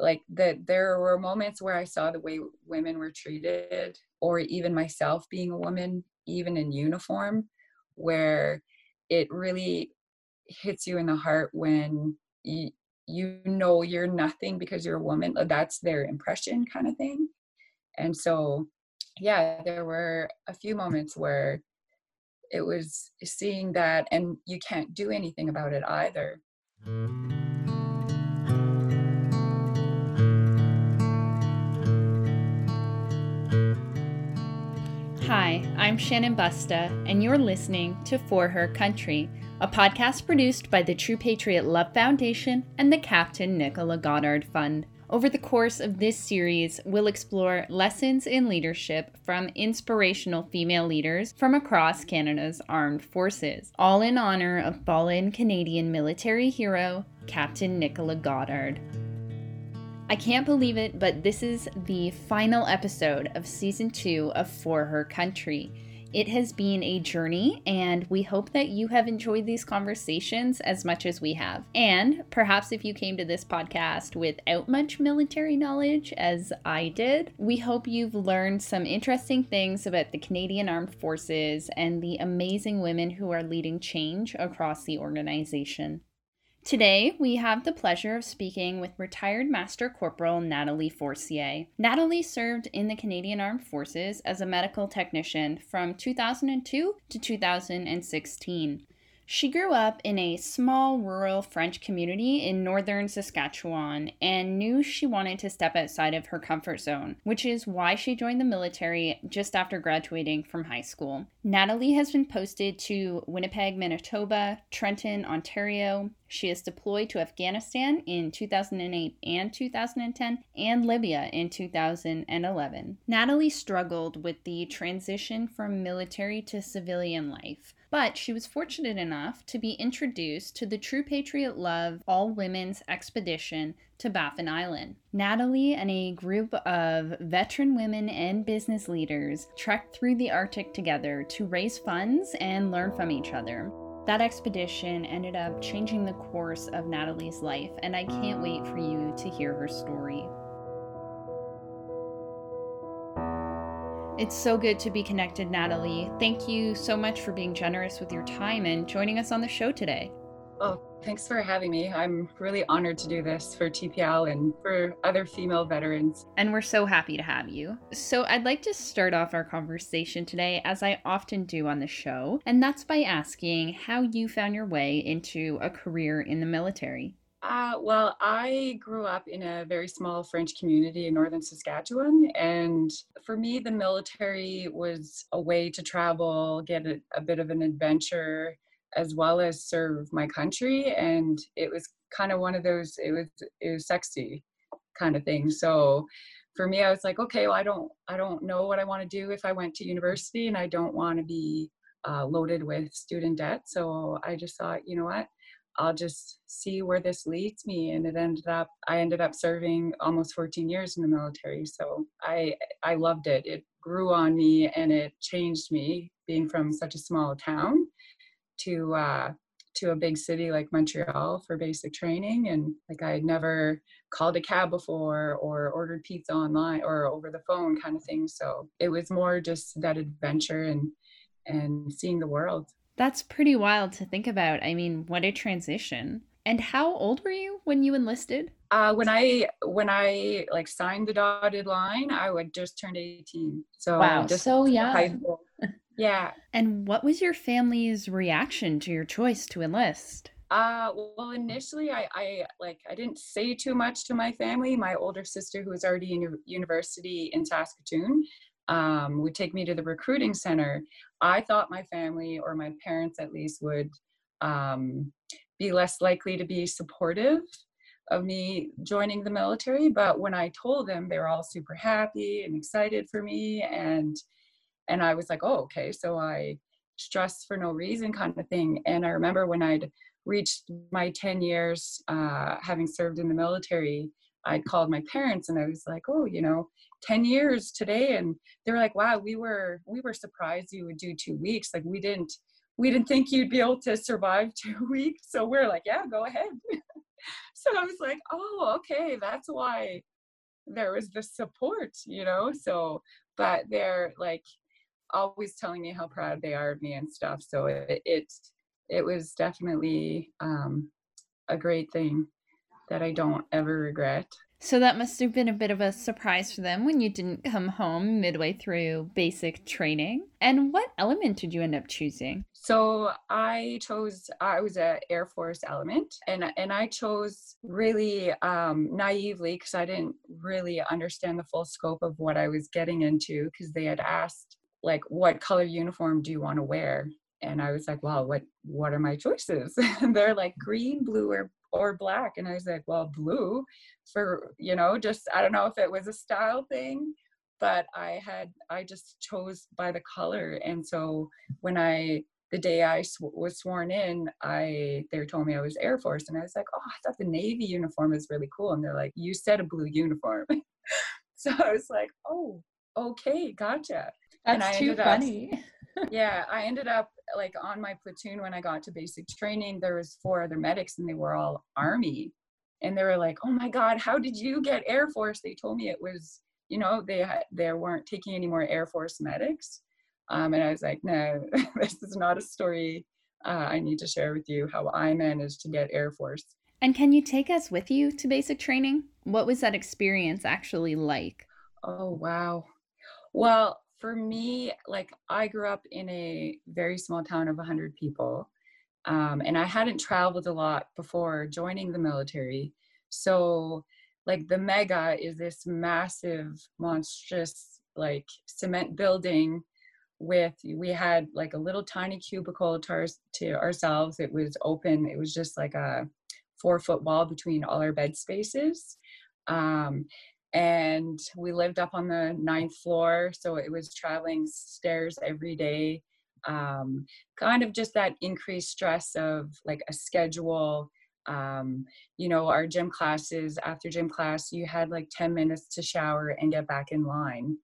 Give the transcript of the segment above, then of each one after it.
like that there were moments where I saw the way women were treated, or even myself being a woman, even in uniform, where it really hits you in the heart when you, you know you're nothing because you're a woman. Uh, that's their impression, kind of thing. And so, yeah, there were a few moments where it was seeing that, and you can't do anything about it either. Hi, I'm Shannon Busta, and you're listening to For Her Country, a podcast produced by the True Patriot Love Foundation and the Captain Nichola Goddard Fund. Over the course of this series, we'll explore lessons in leadership from inspirational female leaders from across Canada's armed forces, all in honor of fallen Canadian military hero Captain Nichola Goddard. I can't believe it, but this is the final episode of season two of For Her Country. It has been a journey, and we hope that you have enjoyed these conversations as much as we have. And perhaps if you came to this podcast without much military knowledge, as I did, we hope you've learned some interesting things about the Canadian Armed Forces and the amazing women who are leading change across the organization. Today, we have the pleasure of speaking with retired Master Corporal Natalie Forcier. Natalie served in the Canadian Armed Forces as a medical technician from 2002 to 2016. She grew up in a small rural French community in northern Saskatchewan and knew she wanted to step outside of her comfort zone, which is why she joined the military just after graduating from high school. Natalie has been posted to Winnipeg, Manitoba, Trenton, Ontario. She is deployed to Afghanistan in 2008 and 2010 and Libya in 2011. Natalie struggled with the transition from military to civilian life but she was fortunate enough to be introduced to the True Patriot Love All Women's Expedition to Baffin Island. Natalie and a group of veteran women and business leaders trekked through the Arctic together to raise funds and learn from each other. That expedition ended up changing the course of Natalie's life, and I can't wait for you to hear her story. It's so good to be connected, Natalie. Thank you so much for being generous with your time and joining us on the show today. Oh, thanks for having me. I'm really honored to do this for TPL and for other female veterans. And we're so happy to have you. So, I'd like to start off our conversation today, as I often do on the show, and that's by asking how you found your way into a career in the military. Uh, well, I grew up in a very small French community in northern Saskatchewan. And for me, the military was a way to travel, get a, a bit of an adventure, as well as serve my country. And it was kind of one of those, it was, it was sexy kind of thing. So for me, I was like, okay, well, I don't, I don't know what I want to do if I went to university and I don't want to be uh, loaded with student debt. So I just thought, you know what? I'll just see where this leads me. And it ended up, I ended up serving almost 14 years in the military. So I, I loved it. It grew on me and it changed me being from such a small town to, uh, to a big city like Montreal for basic training. And like I had never called a cab before or ordered pizza online or over the phone kind of thing. So it was more just that adventure and, and seeing the world. That's pretty wild to think about. I mean, what a transition. And how old were you when you enlisted? Uh, when I when I like signed the dotted line, I would just turned eighteen. So wow, just so young. Yeah. And what was your family's reaction to your choice to enlist? Uh, well, initially, I, I like I didn't say too much to my family. My older sister, who was already in university in Saskatoon, um, would take me to the recruiting center. I thought my family or my parents at least would um, be less likely to be supportive of me joining the military. But when I told them, they were all super happy and excited for me, and and I was like, oh, okay. So I stressed for no reason, kind of thing. And I remember when I'd reached my 10 years uh, having served in the military, I called my parents and I was like, oh, you know, 10 years today and they were like wow we were we were surprised you would do two weeks like we didn't we didn't think you'd be able to survive two weeks so we're like yeah go ahead so I was like, oh, okay, that's why there was the support, you know? So, but they're like always telling me how proud they are of me and stuff. So it, it, it was definitely um, a great thing that I don't ever regret. So that must have been a bit of a surprise for them when you didn't come home midway through basic training. And what element did you end up choosing? So I chose I was a Air Force element and and I chose really um, naively because I didn't really understand the full scope of what I was getting into because they had asked like what color uniform do you want to wear and I was like, well, what what are my choices? and they're like green, blue, or or black. And I was like, well, blue for, you know, just I don't know if it was a style thing, but I had I just chose by the color. And so when I the day I sw- was sworn in, I they told me I was Air Force, and I was like, oh, I thought the Navy uniform is really cool. And they're like, you said a blue uniform. so I was like, oh, okay, gotcha. That's too funny. Up, yeah, I ended up like on my platoon when I got to basic training, there was four other medics and they were all army. And they were like, "Oh my god, how did you get Air Force?" They told me it was, you know, they had, they weren't taking any more Air Force medics. Um, and I was like, "No, this is not a story uh, I need to share with you how I managed to get Air Force." And can you take us with you to basic training? What was that experience actually like? Oh, wow. Well, for me, like I grew up in a very small town of 100 people. Um, and I hadn't traveled a lot before joining the military. So, like, the mega is this massive, monstrous, like, cement building with we had like a little tiny cubicle to, our, to ourselves it was open it was just like a four foot wall between all our bed spaces um, and we lived up on the ninth floor so it was traveling stairs every day um, kind of just that increased stress of like a schedule um, you know our gym classes after gym class you had like 10 minutes to shower and get back in line.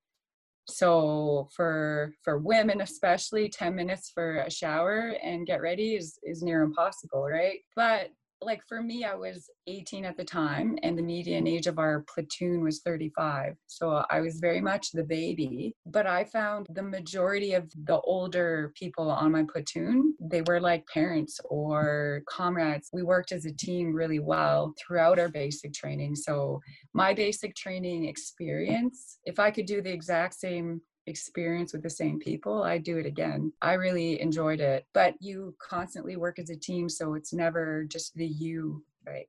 So for for women especially 10 minutes for a shower and get ready is is near impossible right? But like for me, I was 18 at the time, and the median age of our platoon was 35. So I was very much the baby. But I found the majority of the older people on my platoon, they were like parents or comrades. We worked as a team really well throughout our basic training. So my basic training experience, if I could do the exact same experience with the same people, I'd do it again. I really enjoyed it. But you constantly work as a team, so it's never just the you, right?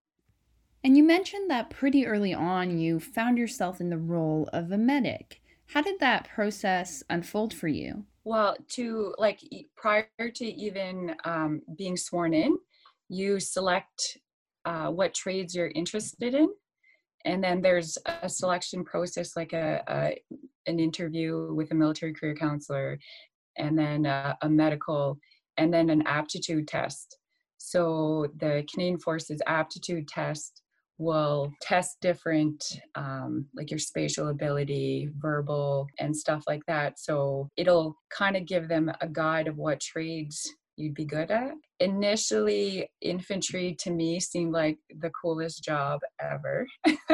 And you mentioned that pretty early on you found yourself in the role of a medic. How did that process unfold for you? Well, to like prior to even um, being sworn in, you select uh, what trades you're interested in and then there's a selection process like a, a, an interview with a military career counselor and then a, a, medical and then an aptitude test. So the canadian forces aptitude test will test different um, like your spatial ability verbal and stuff like that. So it'll kind of give them a guide of what trades you'd be good at. Initially, infantry to me seemed like the coolest job ever.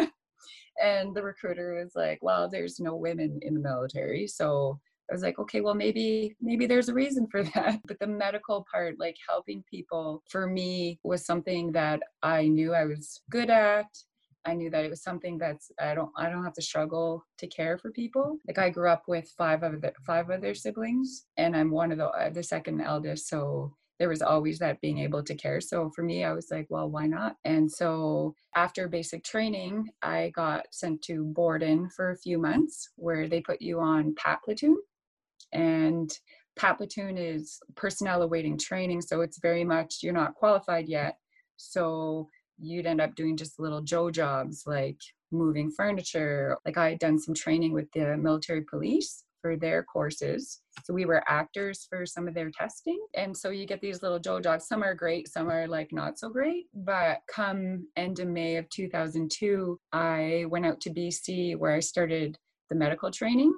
and the recruiter was like, well, there's no women in the military. So I was like, okay, well, maybe, maybe there's a reason for that. But the medical part, like helping people for me was something that I knew I was good at. I knew that it was something that's I don't I don't have to struggle to care for people. Like I grew up with five of the five other siblings, and I'm one of the uh, the second eldest, so there was always that being able to care. So for me, I was like, well, why not? And so after basic training, I got sent to Borden for a few months, where they put you on PAT platoon, and PAT platoon is personnel awaiting training, so it's very much you're not qualified yet. So you'd end up doing just little Joe jobs like moving furniture. Like I had done some training with the military police for their courses. So we were actors for some of their testing. And so you get these little Joe jobs. Some are great, some are like not so great. But come end of May of 2002, I went out to BC where I started the medical training.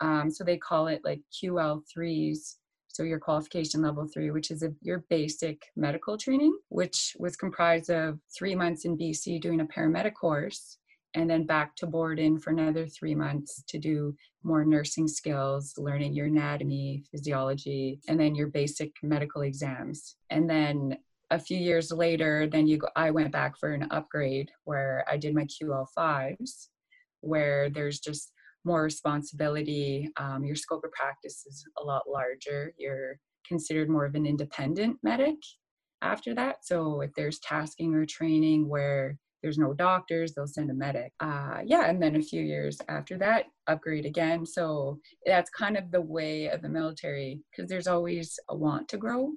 Um, so they call it like QL3s. So your qualification level three, which is a, your basic medical training, which was comprised of three months in BC doing a paramedic course, and then back to Borden for another three months to do more nursing skills, learning your anatomy, physiology, and then your basic medical exams. And then a few years later, then you go, I went back for an upgrade where I did my QL5s, where there's just more responsibility. Um, your scope of practice is a lot larger. You're considered more of an independent medic after that. So if there's tasking or training where there's no doctors, they'll send a medic. Uh, yeah, and then a few years after that, upgrade again. So that's kind of the way of the military because there's always a want to grow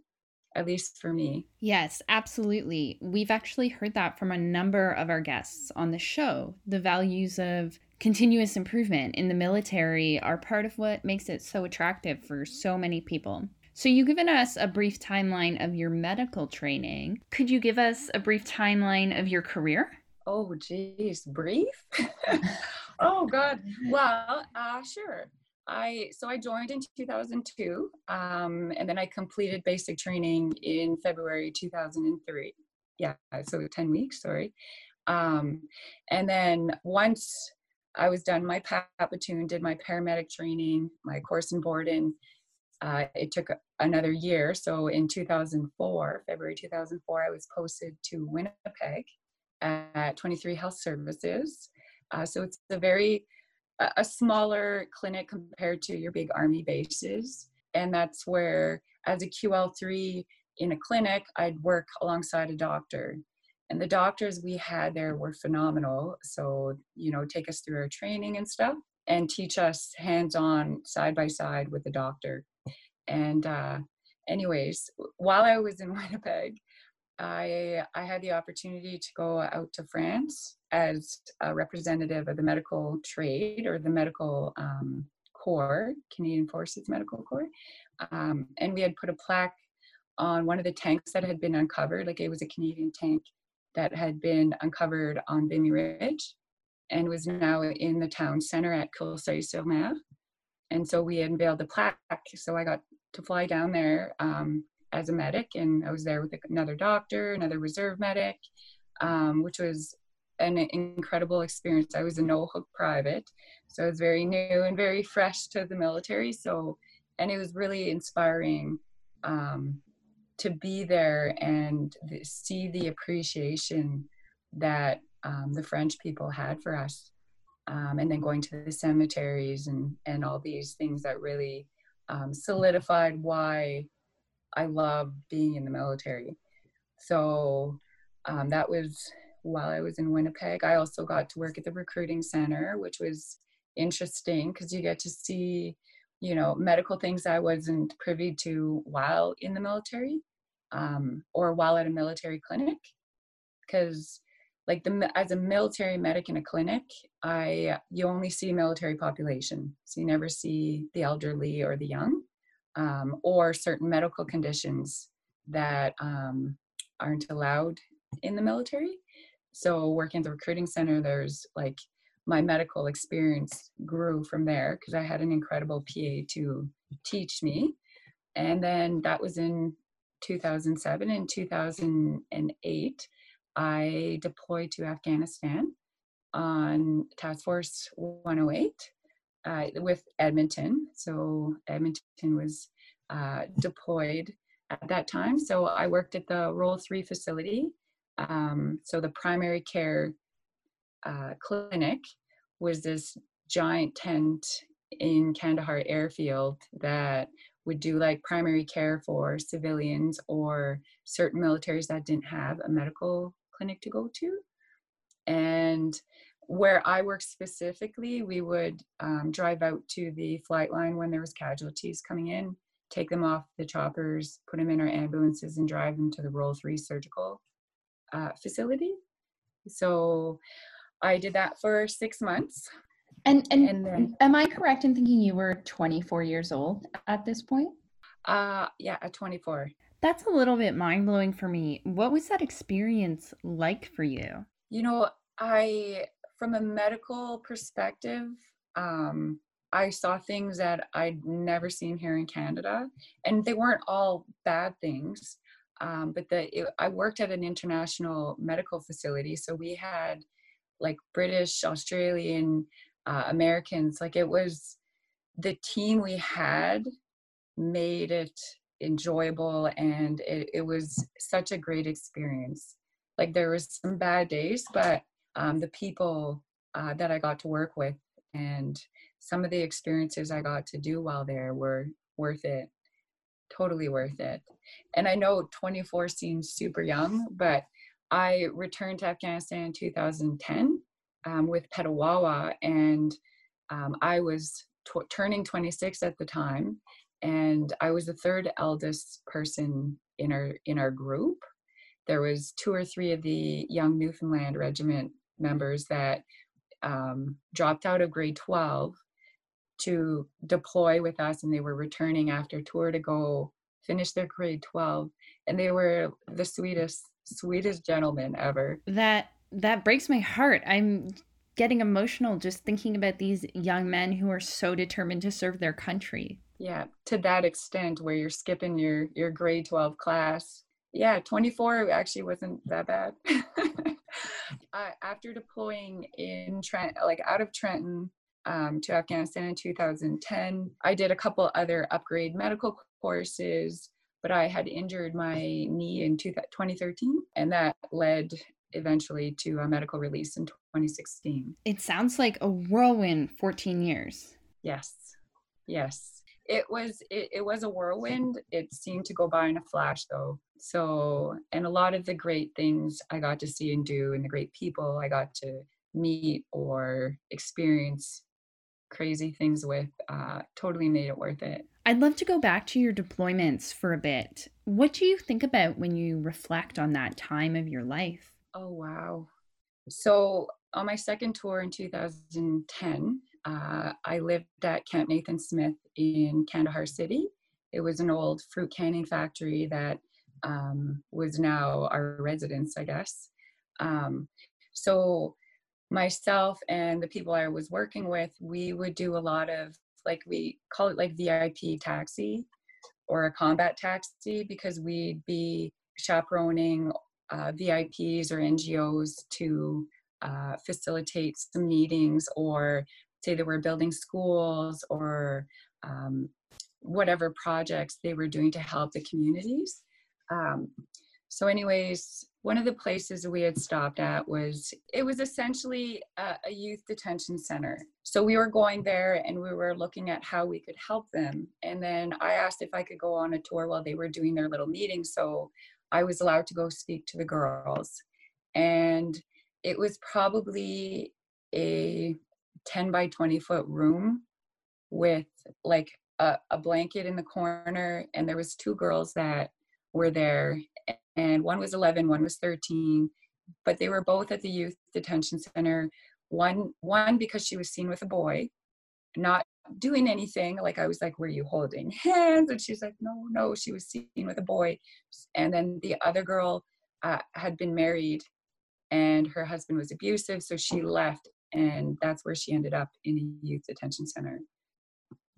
at least for me. Yes, absolutely. We've actually heard that from a number of our guests on the show. The values of continuous improvement in the military are part of what makes it so attractive for so many people. So, you've given us a brief timeline of your medical training. Could you give us a brief timeline of your career? Oh, geez, brief? oh, God. Well, uh, sure. I so I joined in 2002, um, and then I completed basic training in February 2003. Yeah, so 10 weeks. Sorry, um, and then once I was done my PAT platoon, did my paramedic training, my course in Borden. Uh, it took another year. So in 2004, February 2004, I was posted to Winnipeg at 23 Health Services. Uh, so it's a very a smaller clinic compared to your big army bases. And that's where, as a QL3 in a clinic, I'd work alongside a doctor. And the doctors we had there were phenomenal. So, you know, take us through our training and stuff and teach us hands on, side by side with the doctor. And, uh, anyways, while I was in Winnipeg, I I had the opportunity to go out to France as a representative of the medical trade or the medical um, corps, Canadian Forces Medical Corps, um, and we had put a plaque on one of the tanks that had been uncovered. Like it was a Canadian tank that had been uncovered on Vimy Ridge, and was now in the town center at Courseulles-sur-Mer. And so we unveiled the plaque. So I got to fly down there um, as a medic, and I was there with another doctor, another reserve medic, um, which was an incredible experience. I was a no hook private, so it was very new and very fresh to the military. So, and it was really inspiring um, to be there and see the appreciation that um, the French people had for us. Um, and then going to the cemeteries and, and all these things that really um, solidified why I love being in the military. So um, that was while I was in Winnipeg. I also got to work at the recruiting center, which was interesting because you get to see, you know, medical things I wasn't privy to while in the military um, or while at a military clinic. Because, like the as a military medic in a clinic, I you only see military population, so you never see the elderly or the young um, or certain medical conditions that um, aren't allowed in the military. So, working at the recruiting center, there's like my medical experience grew from there because I had an incredible PA to teach me. And then that was in 2007 and 2008. I deployed to Afghanistan on Task Force 108 uh, with Edmonton. So Edmonton was uh, deployed at that time. So I worked at the Role 3 facility. Um, so the primary care uh, clinic was this giant tent in Kandahar airfield that would do like primary care for civilians or certain militaries that didn't have a medical clinic to go to. And where I work specifically, we would um, drive out to the flight line when there was casualties coming in, take them off the choppers, put them in our ambulances, and drive them to the Role Three surgical uh, facility. So I did that for six months. And and, and then, am I correct in thinking you were 24 years old at this point? Uh, yeah, at 24. That's a little bit mind blowing for me. What was that experience like for you? You know, I from a medical perspective, um, I saw things that I'd never seen here in Canada, and they weren't all bad things. Um, but the it, I worked at an international medical facility, so we had like British, Australian, uh, Americans. Like it was the team we had made it enjoyable, and it, it was such a great experience. Like there was some bad days, but um, the people uh, that I got to work with and some of the experiences I got to do while there were worth it, totally worth it. And I know 24 seems super young, but I returned to Afghanistan in 2010 um, with Petawawa, and um, I was turning 26 at the time, and I was the third eldest person in our in our group. There was two or three of the young Newfoundland Regiment members that um, dropped out of grade 12 to deploy with us and they were returning after tour to go finish their grade 12 and they were the sweetest sweetest gentlemen ever. That that breaks my heart. I'm getting emotional just thinking about these young men who are so determined to serve their country. Yeah to that extent where you're skipping your your grade 12 class. Yeah 24 actually wasn't that bad. Uh, after deploying in Trent, like out of Trenton um, to Afghanistan in 2010, I did a couple other upgrade medical courses, but I had injured my knee in 2013, and that led eventually to a medical release in 2016. It sounds like a whirlwind 14 years. Yes. Yes. It was it, it was a whirlwind. It seemed to go by in a flash though. So, and a lot of the great things I got to see and do, and the great people I got to meet or experience crazy things with, uh, totally made it worth it. I'd love to go back to your deployments for a bit. What do you think about when you reflect on that time of your life? Oh, wow. So, on my second tour in 2010, uh, I lived at Camp Nathan Smith in Kandahar City. It was an old fruit canning factory that um, was now our residence, I guess. Um, so myself and the people I was working with, we would do a lot of like we call it like VIP taxi or a combat taxi because we'd be chaperoning uh, VIPs or NGOs to uh, facilitate some meetings or say they were building schools or um, whatever projects they were doing to help the communities. Um, so, anyways, one of the places we had stopped at was it was essentially a, a, youth detention center. So we were going there and we were looking at how we could help them. And then I asked if I could go on a tour while they were doing their little meeting. So I was allowed to go speak to the girls. And it was probably a 10 by 20 foot room with like a, a blanket in the corner. And there was two girls that were there and one was 11 one was 13 but they were both at the youth detention center. One one because she was seen with a boy not doing anything like i was like were you holding hands? And she's like no no she was seen with a boy. And then the other girl uh, had been married and her husband was abusive so she left and that's where she ended up in a youth detention center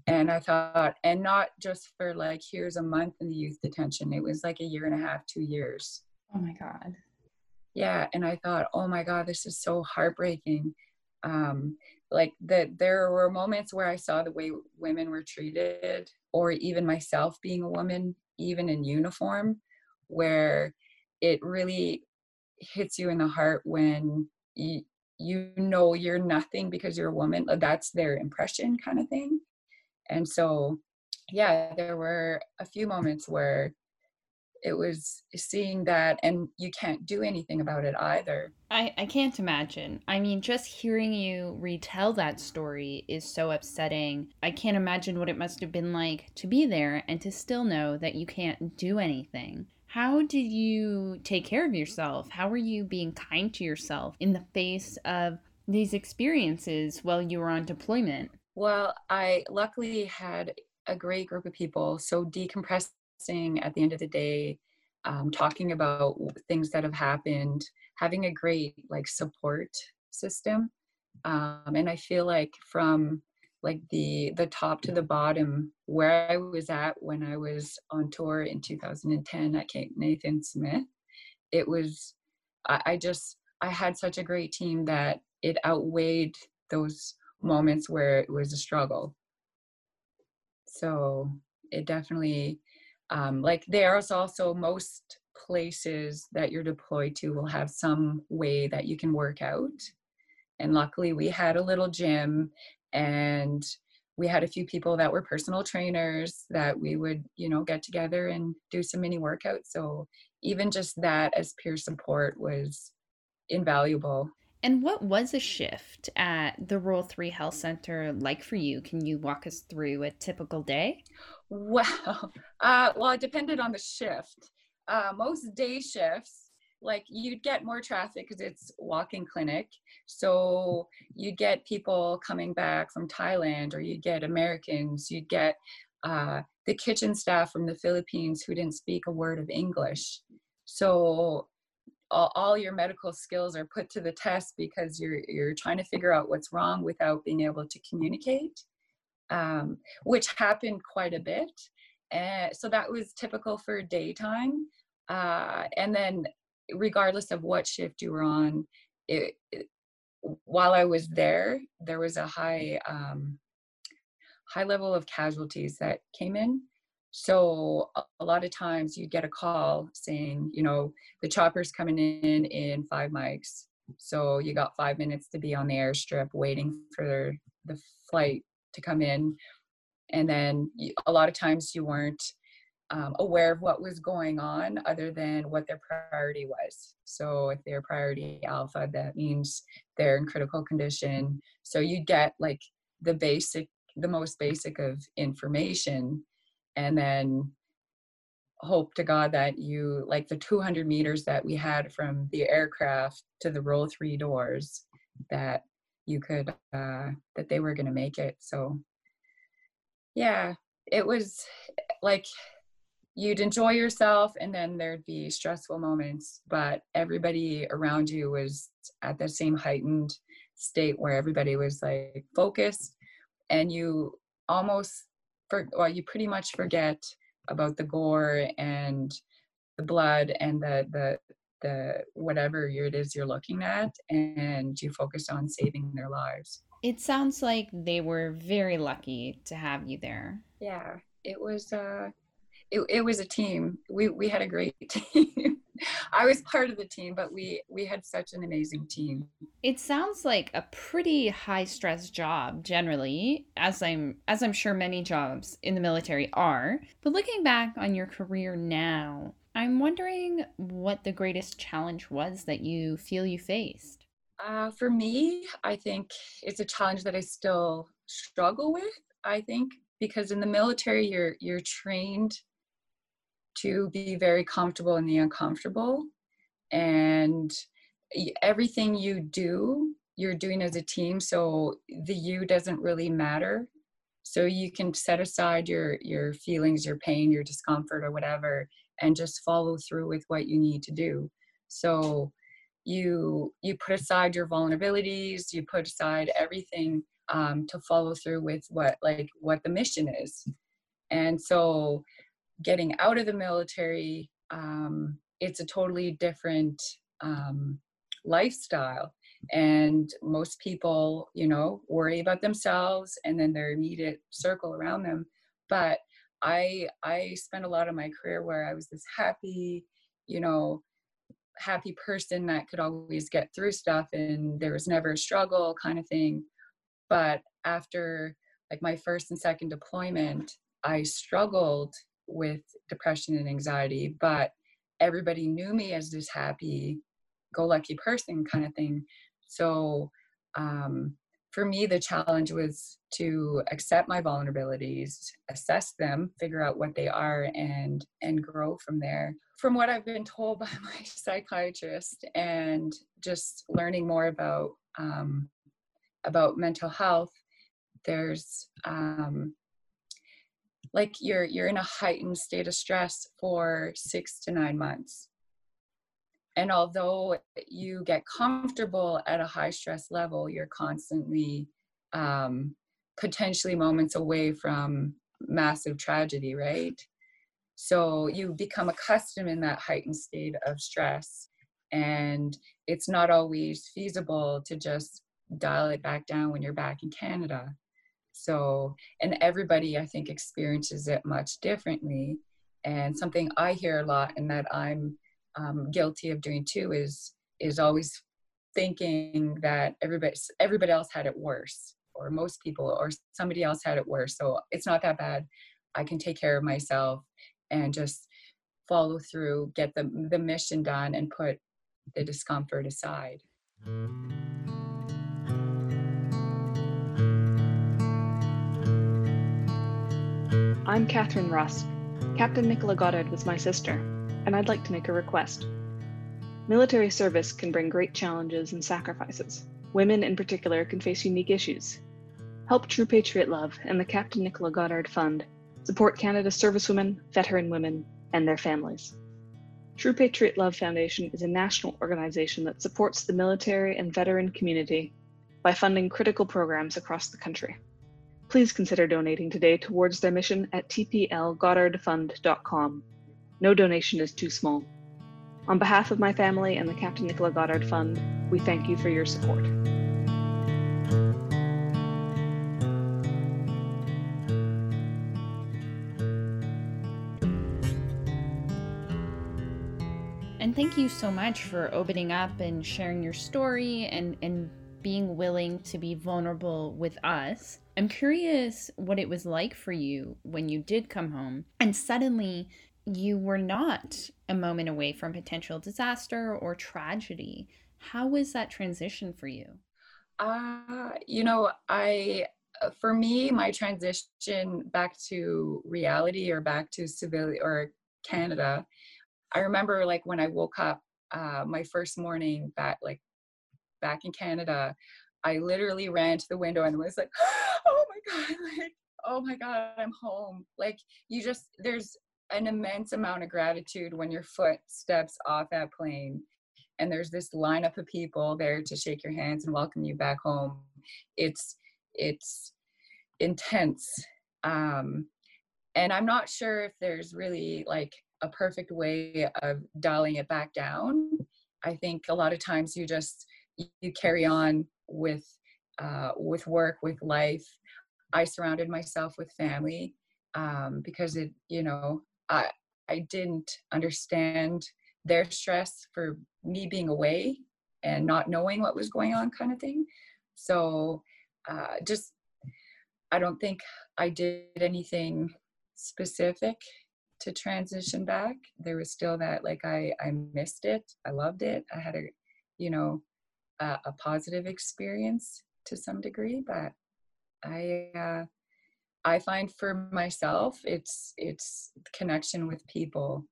and I thought, and not just for like, here's a month in the youth detention. It was like a year and a half, two years. Oh my God. Yeah. And I thought, oh my God, this is so heartbreaking. Um, like that there were moments where I saw the way women were treated, or even myself being a woman, even in uniform, where it really hits you in the heart when you, you know you're nothing because you're a woman. That's their impression, kind of thing and so yeah there were a few moments where it was seeing that and you can't do anything about it either. I, I can't imagine. I mean just hearing you retell that story is so upsetting. I can't imagine what it must have been like to be there and to still know that you can't do anything. How did you take care of yourself? How were you being kind to yourself in the face of these experiences while you were on deployment well, I luckily had a great group of people. So decompressing at the end of the day, um, talking about things that have happened, having a great like support system. Um, and I feel like from like the the top to the bottom where I was at when I was on tour in 2010 at Nathan Smith. It was I, I just I had such a great team that it outweighed those moments where it was a struggle. So it definitely um, like there's also most places that you're deployed to will have some way that you can work out. And luckily, we had a little gym and we had a few people that were personal trainers that we would, you know, get together and do some mini workouts. So even just that as peer support was invaluable. And what was a shift at the Role 3 Health Center like for you? Can you walk us through a typical day? Well, uh, well, it depended on the shift uh, most day shifts, like you'd get more traffic because it's walk-in clinic. So you'd get people coming back from Thailand, or you'd get Americans, you'd get uh, the kitchen staff from the Philippines who didn't speak a word of English. So all, all, your medical skills are put to the test because you're you're trying to figure out what's wrong without being able to communicate, um, which happened quite a bit. And so that was typical for daytime. Uh, and then, regardless of what shift you were on, it, it, while I was there, there was a high um, high level of casualties that came in. So a, lot of times you'd get a call saying, you know, the chopper's coming in in five mics. So you got five minutes to be on the airstrip waiting for the flight to come in and then a lot of times you weren't um, aware of what was going on other than what their priority was so if they're priority alpha that means they're in critical condition so you get like the basic the most basic of information and then hope to god that you like the 200 meters that we had from the aircraft to the Role three doors that you could uh that they were going to make it. So yeah it was like you'd enjoy yourself and then there'd be stressful moments but everybody around you was at the same heightened state where everybody was like focused and you almost for well you pretty much forget about the gore and the blood and the the the whatever it is you're looking at and you focus on saving their lives it sounds like they were very lucky to have you there. Yeah, it was uh it, it was a team. We we had a great team. I was part of the team, but we we had such an amazing team. It sounds like a pretty high stress job generally, as I'm as I'm sure many jobs in the military are. But looking back on your career now, I'm wondering what the greatest challenge was that you feel you faced. Uh, for me, I think it's a challenge that I still struggle with. I think because in the military, you're you're trained to be very comfortable in the uncomfortable, and everything you do, you're doing as a team. So the you doesn't really matter. So you can set aside your your feelings, your pain, your discomfort, or whatever, and just follow through with what you need to do. So you you put aside your vulnerabilities you put aside everything um, to follow through with what like what the mission is and so getting out of the military um, it's a totally different um, lifestyle. And most people you know worry about themselves and then their immediate circle around them. But i i spent a lot of my career where i was this happy you know happy person that could always get through stuff and there was never a struggle kind of thing. But after like my first and second deployment i struggled with depression and anxiety but everybody knew me as this happy go lucky person kind of thing. So um, for me the challenge was to accept my vulnerabilities assess them figure out what they are and and grow from there. From what i've been told by my psychiatrist and just learning more about um, about mental health there's um, like you're you're in a heightened state of stress for six to nine months and although you get comfortable at a high stress level you're constantly um, potentially moments away from massive tragedy, right? So you become accustomed in that heightened state of stress. And it's not always feasible to just dial it back down when you're back in Canada. So, and everybody, I think, experiences it much differently. And something I hear a lot and that I'm um, guilty of doing too is is always thinking that everybody everybody else had it worse or most people or somebody else had it worse. So it's not that bad. I can take care of myself and just follow through get the the mission done and put the discomfort aside I'm Catherine Rusk. Captain Nichola Goddard was my sister, and I'd like to make a request. Military service can bring great challenges and sacrifices. Women, in particular, can face unique issues. Help True Patriot Love and the Captain Nichola Goddard Fund support Canada's servicewomen, veteran women, and their families. True Patriot Love Foundation is a national organization that supports the military and veteran community by funding critical programs across the country. Please consider donating today towards their mission at tplgoddardfund.com. No donation is too small. On behalf of my family and the Captain Nichola Goddard Fund, we thank you for your support. And thank you so much for opening up and sharing your story and, and being willing to be vulnerable with us. I'm curious what it was like for you when you did come home and suddenly you were not a moment away from potential disaster or tragedy. How was that transition for you? Uh, you know, I for me, my transition back to reality or back to civility or Canada, I remember like when I woke up uh, my first morning back like back in Canada, I literally ran to the window and was like, oh my God, like, oh my God, I'm home. Like you just there's an immense amount of gratitude when your foot steps off that plane and there's this lineup of people there to shake your hands and welcome you back home. It's it's intense. Um and I'm not sure if there's really like a perfect way of dialing it back down. I think a lot of times you just you carry on with uh, with work, with life. I surrounded myself with family um, because it, you know, I I didn't understand their stress for me being away and not knowing what was going on, kind of thing. So uh, just I don't think I did anything specific to transition back there was still that like i i missed it i loved it i had a you know a, a positive experience to some degree but i uh i find for myself it's it's connection with people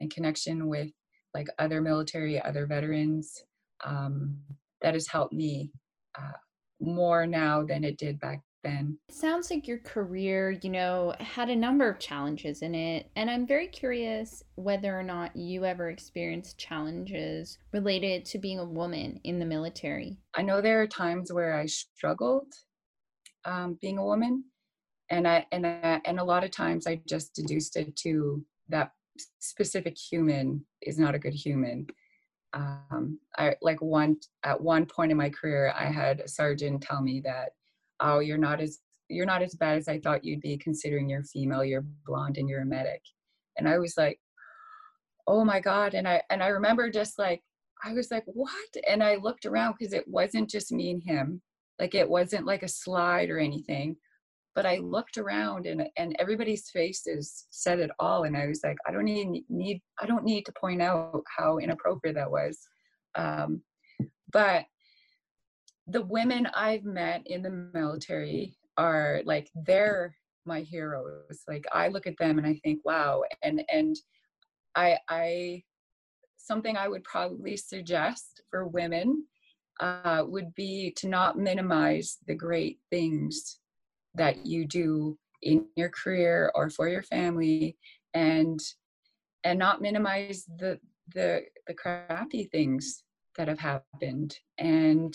and connection with like other military other veterans um that has helped me uh, more now than it did back then? It sounds like your career, you know, had a number of challenges in it. And I'm very curious whether or not you ever experienced challenges related to being a woman in the military. I know there are times where I struggled um, being a woman. And I and I, and a lot of times I just deduced it to that specific human is not a good human. Um, I like one at one point in my career, I had a sergeant tell me that oh you're not as you're not as bad as i thought you'd be considering you're female you're blonde and you're a medic and i was like oh my god. And i and i remember just like i was like what? And i looked around because it wasn't just me and him. Like it wasn't like a slide or anything. But i looked around and and everybody's faces said it all. And i was like i don't need need i don't need to point out how inappropriate that was. Um, but the women I've met in the military are like they're my heroes. Like I look at them and I think, wow. And and I I something I would probably suggest for women uh, would be to not minimize the great things that you do in your career or for your family and and not minimize the the the crappy things that have happened and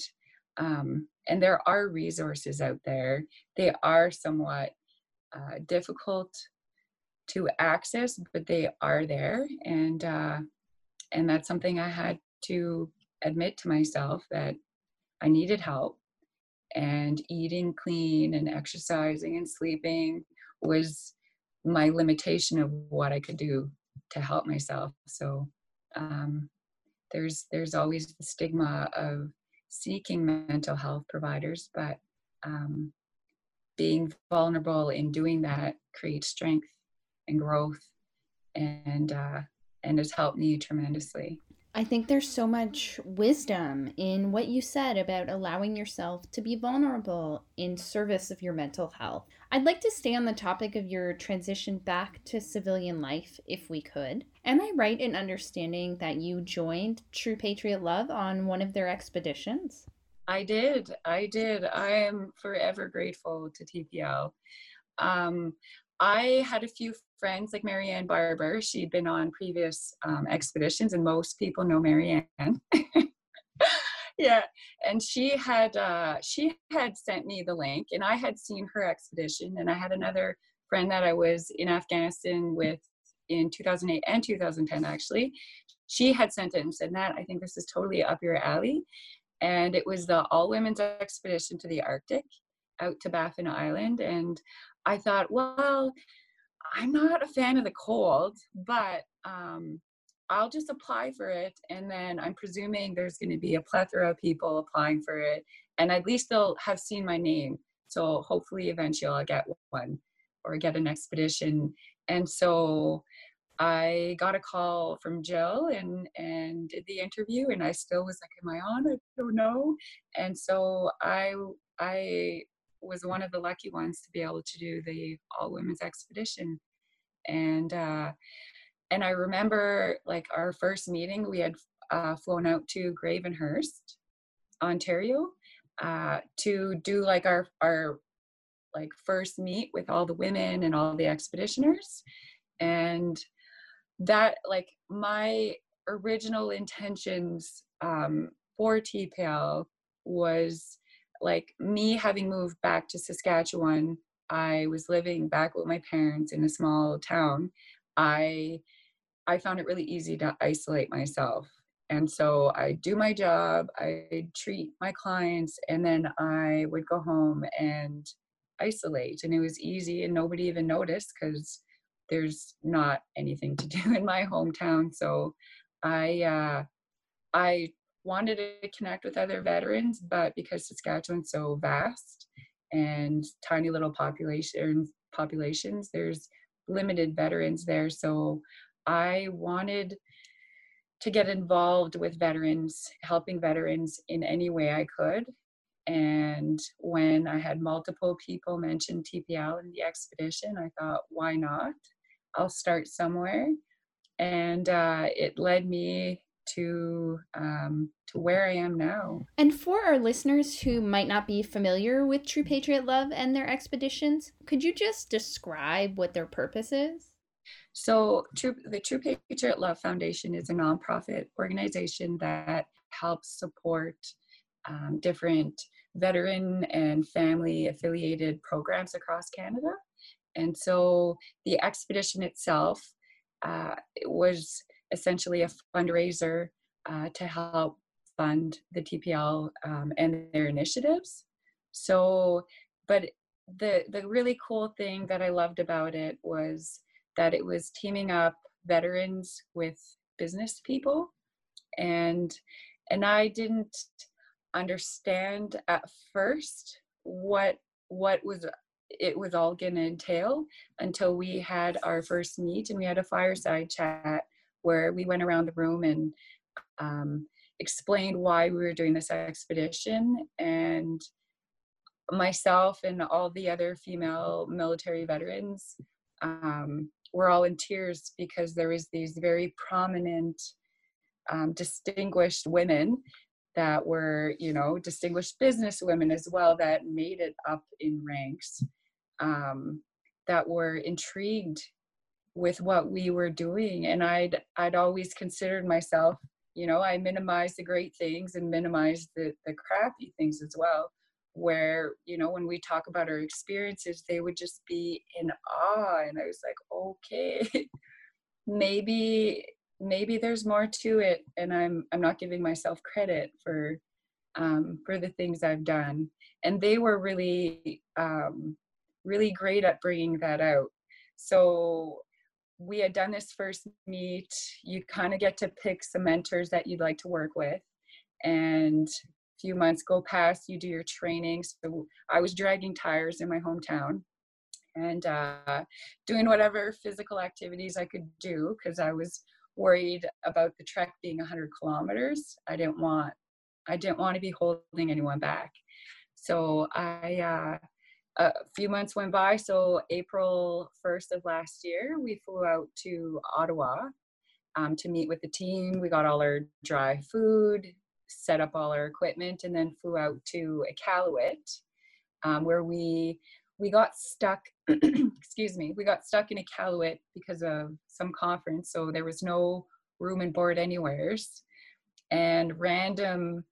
um, and there are resources out there. They are somewhat uh, difficult to access, but they are there, and uh, and that's something I had to admit to myself that I needed help. And eating clean and exercising and sleeping was my limitation of what I could do to help myself. So um, there's there's always the stigma of seeking mental health providers, but um, being vulnerable in doing that creates strength and growth, and uh, and has helped me tremendously. I think there's so much wisdom in what you said about allowing yourself to be vulnerable in service of your mental health. I'd like to stay on the topic of your transition back to civilian life if we could. Am I right in understanding that you joined True Patriot Love on one of their expeditions? I did. I did. I am forever grateful to TPL. Um, I had a few friends like Marianne Barber. She'd been on previous um, expeditions, and most people know Marianne. yeah, and she had uh, she had sent me the link, and I had seen her expedition, and I had another friend that I was in Afghanistan with in 2008 and 2010 actually. She had sent it and said, "Nat, I think this is totally up your alley," and it was the all women's expedition to the Arctic out to Baffin Island, and I thought, well, I'm not a fan of the cold, but um, I'll just apply for it. And then I'm presuming there's going to be a plethora of people applying for it. And at least they'll have seen my name. So hopefully eventually I'll get one or get an expedition. And so I got a call from Jill and and did the interview and I still was like, Am I on? I don't know. And so I I was one of the lucky ones to be able to do the all women's expedition. And uh, and i remember like our first meeting we had uh, flown out to gravenhurst ontario uh, to do like our our like first meet with all the women and all the expeditioners. And that like my original intentions um, for tpl was like me having moved back to Saskatchewan, I was living back with my parents in a small town. I I found it really easy to isolate myself. And so I do my job, I treat my clients, and then I would go home and isolate. And it was easy, and nobody even noticed because there's not anything to do in my hometown. So I uh, I wanted to connect with other veterans, but because Saskatchewan's so vast and tiny little populations, populations, there's limited veterans there. So I wanted to get involved with veterans, helping veterans in any way I could. And when I had multiple people mention TPL in the expedition, I thought, why not? I'll start somewhere. And uh, it led me to um, to where I am now. And for our listeners who might not be familiar with True Patriot Love and their expeditions, could you just describe what their purpose is? So, True, the True Patriot Love Foundation is a nonprofit organization that helps support um, different veteran and family affiliated programs across Canada. And so, the expedition itself uh, it was essentially a fundraiser uh, to help fund the TPL um, and their initiatives. So, but the the really cool thing that I loved about it was that it was teaming up veterans with business people, and and I didn't understand at first what what was it was all going to entail until we had our first meet and we had a fireside chat where we went around the room and um, explained why we were doing this expedition. And myself and all the other female military veterans um, were all in tears because there was these very prominent um, distinguished women that were you know distinguished business women as well that made it up in ranks um, that were intrigued with what we were doing and i'd i'd always considered myself you know i minimize the great things and minimize the the crappy things as well where you know when we talk about our experiences they would just be in awe and i was like okay maybe maybe there's more to it and i'm i'm not giving myself credit for um, for the things i've done. And they were really um, really great at bringing that out. So we had done this first meet you kind of get to pick some mentors that you'd like to work with. And a few months go past you do your training. So i was dragging tires in my hometown and uh, doing whatever physical activities i could do because i was worried about the trek being 100 kilometers. I didn't want i didn't want to be holding anyone back. So i uh, a few months went by. So April 1st of last year, we flew out to Ottawa um, to meet with the team. We got all our dry food, set up all our equipment, and then flew out to Iqaluit, um, where we we got stuck. excuse me, we got stuck in Iqaluit because of some conference. So there was no room and board anywheres, and random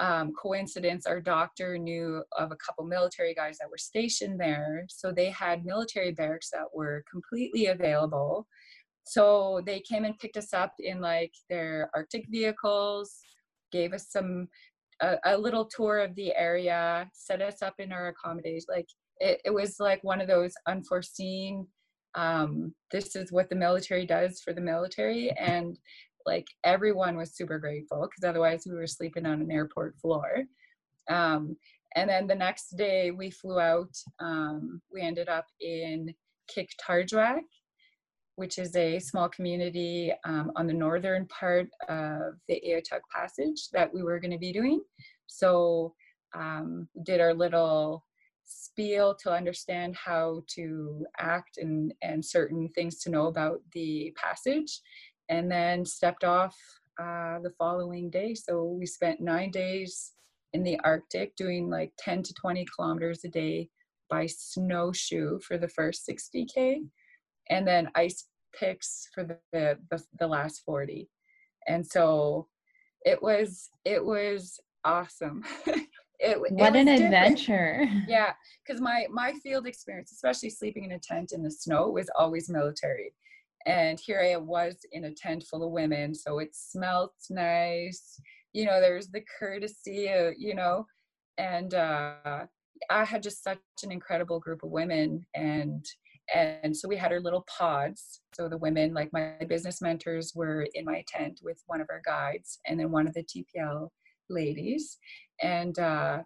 um, coincidence, our doctor knew of a couple military guys that were stationed there. So they had military barracks that were completely available. So they came and picked us up in like their Arctic vehicles, gave us some, a, a little tour of the area, set us up in our accommodation. Like it, it was like one of those unforeseen, um, this is what the military does for the military. And like everyone was super grateful because otherwise we were sleeping on an airport floor. Um, and then the next day we flew out. Um, we ended up in Qikiqtarjuaq, which is a small community um, on the northern part of the Eotuq Passage that we were going to be doing. So um, did our little spiel to understand how to act and, and certain things to know about the passage and then stepped off uh, the following day. So we spent nine days in the Arctic doing like 10 to 20 kilometers a day by snowshoe for the first 60K and then ice picks for the, the, the last 40. And so it was, it was awesome. it, what it an different. adventure yeah because my my field experience especially sleeping in a tent in the snow was always military and here I was in a tent full of women, so it smelled nice. You know, there's the courtesy, of, you know, and uh, I had just such an incredible group of women, and and so we had our little pods. So the women, like my business mentors, were in my tent with one of our guides, and then one of the TPL ladies, and uh,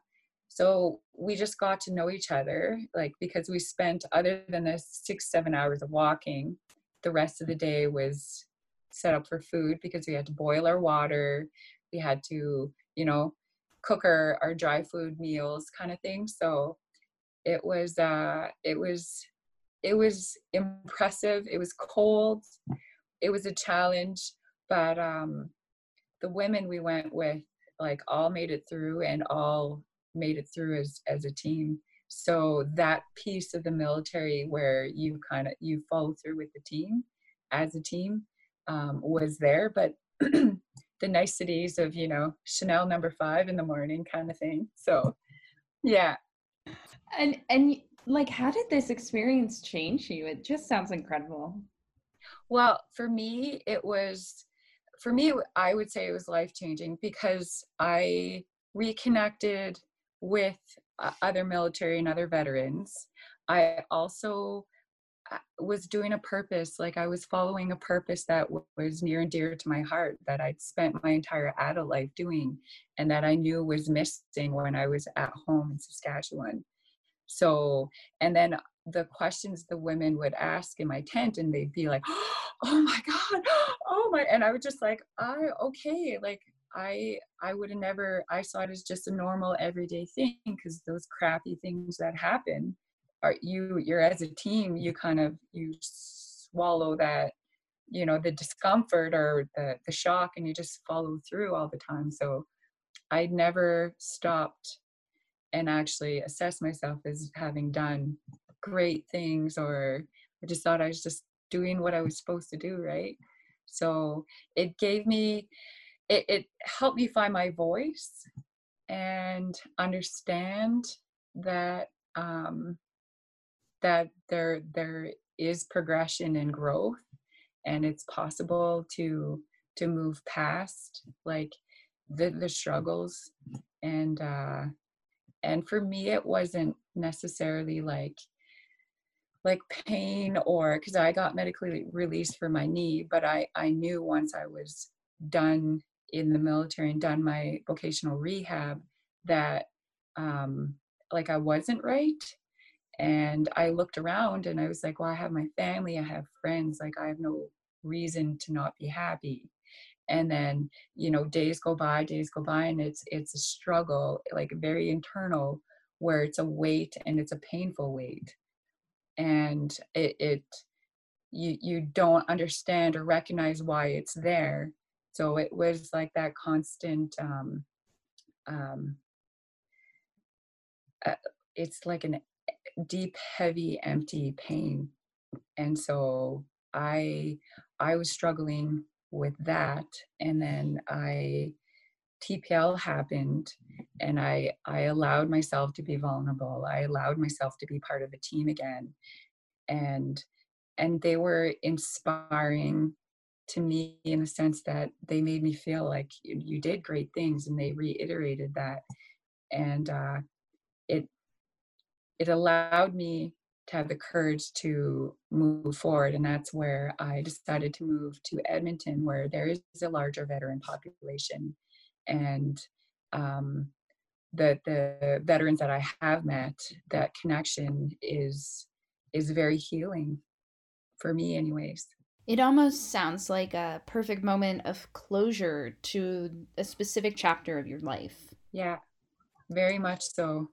so we just got to know each other, like because we spent other than the six seven hours of walking the rest of the day was set up for food because we had to boil our water. We had to you know cook our, our dry food meals kind of thing. So it was uh it was it was impressive. It was cold. It was a challenge but um the women we went with like all made it through and all made it through as as a team so that piece of the military where you kind of you follow through with the team as a team um, was there but the niceties of you know chanel number five in the morning kind of thing so yeah. And and like how did this experience change you? It just sounds incredible. Well for me it was for me i would say it was life changing because i reconnected with other military and other veterans. I also uh, was doing a purpose, like I was following a purpose that was near and dear to my heart that I'd spent my entire adult life doing and that I knew was missing when I was at home in Saskatchewan. So, and then the questions the women would ask in my tent, and they'd be like, oh my God, oh my, and I would just like, I, okay, like I I would have never I saw it as just a normal everyday thing because those crappy things that happen are you you're as a team you kind of you swallow that you know the discomfort or the the shock and you just follow through all the time. So I never stopped and actually assessed myself as having done great things or I just thought I was just doing what I was supposed to do right? So it gave me it, it helped me find my voice and understand that um, that there there is progression and growth and it's possible to to move past like the the struggles. And uh and for me it wasn't necessarily like like pain or because i got medically released for my knee but i i knew once i was done in the military and done my vocational rehab that um like i wasn't right. And i looked around and i was like well i have my family i have friends like i have no reason to not be happy. And then you know days go by days go by and it's it's a struggle like very internal where it's a weight and it's a painful weight. And it, it you you don't understand or recognize why it's there so it was like that constant um um uh, it's like an deep heavy empty pain. And so i i was struggling with that and then i tpl happened and i i allowed myself to be vulnerable. I allowed myself to be part of a team again. And and they were inspiring to me in a sense that they made me feel like you, you did great things and they reiterated that and uh it it allowed me to have the courage to move forward. And that's where I decided to move to Edmonton, where there is a larger veteran population. And um, the the veterans that I have met, that connection is is very healing for me, anyways. It almost sounds like a perfect moment of closure to a specific chapter of your life. Yeah, very much so.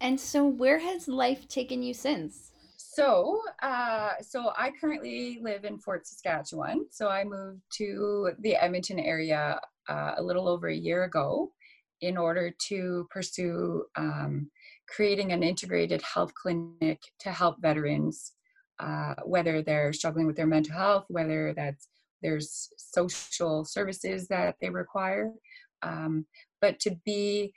And so, where has life taken you since? So, uh, so I currently live in Fort Saskatchewan. So I moved to the Edmonton area uh, a little over a year ago in order to pursue um, creating an integrated health clinic to help veterans, uh, whether they're struggling with their mental health, whether that's there's social services that they require, um, but to be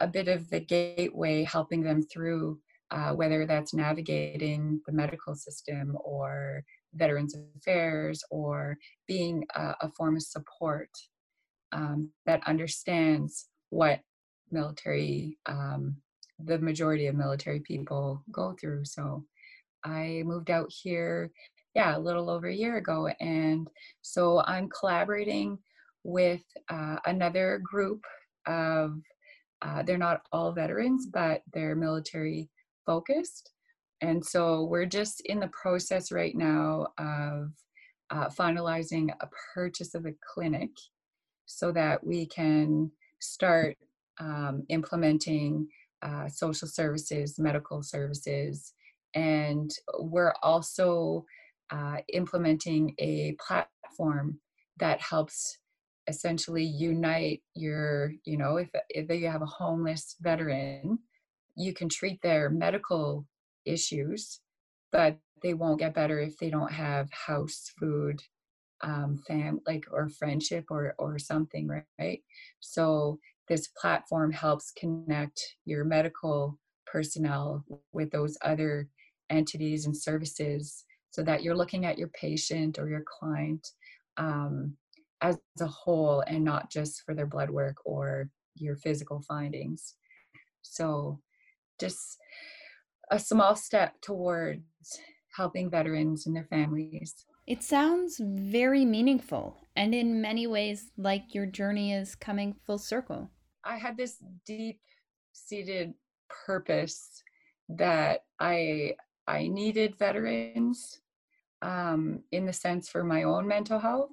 a bit of the gateway helping them through uh, whether that's navigating the medical system or Veterans Affairs or being a, a form of support um, that understands what military, um, the majority of military people go through. So I moved out here, yeah, a little over a year ago. And so I'm collaborating with uh, another group of uh, they're not all veterans, but they're military focused. And so we're just in the process right now of uh, finalizing a purchase of a clinic so that we can start um, implementing uh, social services, medical services, and we're also uh, implementing a platform that helps essentially unite your you know if, if you have a homeless veteran you can treat their medical issues but they won't get better if they don't have house food um fam like or friendship or or something right? So this platform helps connect your medical personnel with those other entities and services so that you're looking at your patient or your client um, as a whole and not just for their blood work or your physical findings. So, just a small step towards helping veterans and their families. It sounds very meaningful and in many ways like your journey is coming full circle. I had this deep seated purpose that I I needed veterans um, in the sense for my own mental health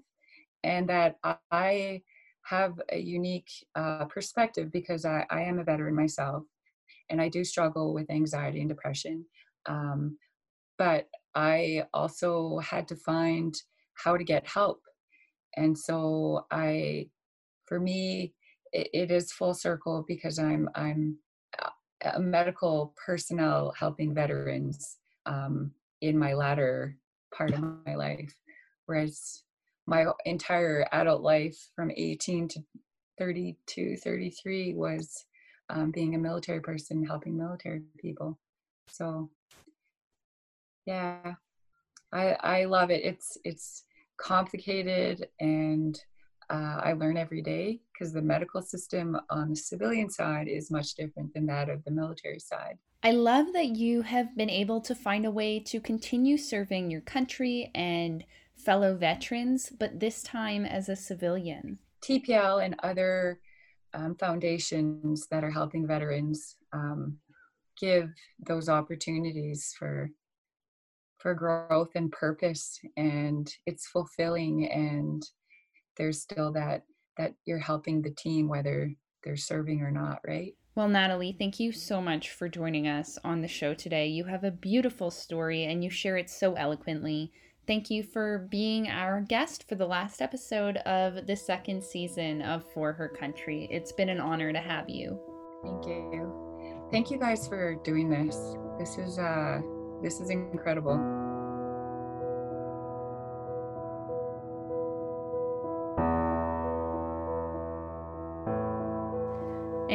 and that I have a unique uh, perspective because I, I, am a veteran myself and I do struggle with anxiety and depression. Um, but I also had to find how to get help. And so I, for me, it, it is full circle because I'm, I'm medical personnel helping veterans um, in my latter part of my life. Whereas my entire adult life from 18 to 32, 33 was um, being a military person, helping military people. So, yeah, I I love it. It's it's complicated and uh, I learn every day because the medical system on the civilian side is much different than that of the military side. I love that you have been able to find a way to continue serving your country and fellow veterans, but this time as a civilian. TPL and other um, foundations that are helping veterans um, give those opportunities for for growth and purpose and it's fulfilling and there's still that that you're helping the team whether they're serving or not right well, Natalie, thank you so much for joining us on the show today. You have a beautiful story and you share it so eloquently. Thank you for being our guest for the last episode of the second season of For Her Country. It's been an honor to have you. Thank you. Thank you guys for doing this. This is uh this is incredible.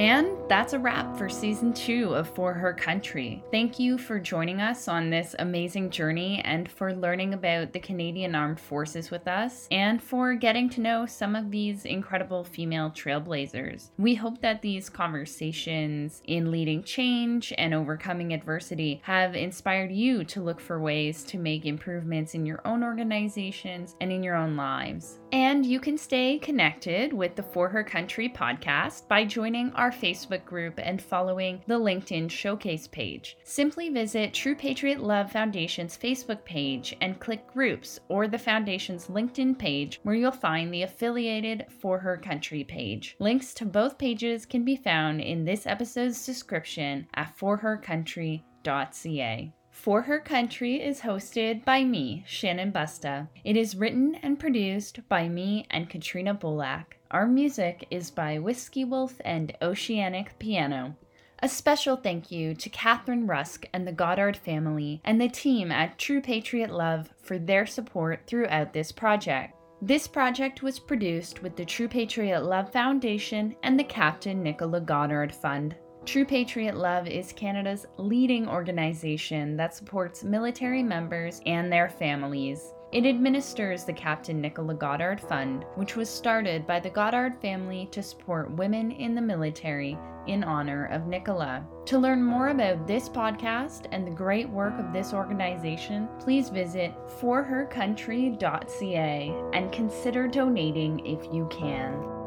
And that's a wrap for season two of For Her Country. Thank you for joining us on this amazing journey and for learning about the Canadian Armed Forces with us and for getting to know some of these incredible female trailblazers. We hope that these conversations in leading change and overcoming adversity have inspired you to look for ways to make improvements in your own organizations and in your own lives. And you can stay connected with the For Her Country podcast by joining our Facebook group and following the LinkedIn Showcase page. Simply visit True Patriot Love Foundation's Facebook page and click Groups or the Foundation's LinkedIn page where you'll find the affiliated For Her Country page. Links to both pages can be found in this episode's description at forhercountry.ca. For Her Country is hosted by me, Shannon Busta. It is written and produced by me and Katrina Bulak. Our music is by Whiskey Wolf and Oceanic Piano. A special thank you to Catherine Rusk and the Goddard family and the team at True Patriot Love for their support throughout this project. This project was produced with the True Patriot Love Foundation and the Captain Nichola Goddard Fund. True Patriot Love is Canada's leading organization that supports military members and their families. It administers the Captain Nichola Goddard Fund, which was started by the Goddard family to support women in the military in honor of Nichola. To learn more about this podcast and the great work of this organization, please visit forhercountry.ca and consider donating if you can.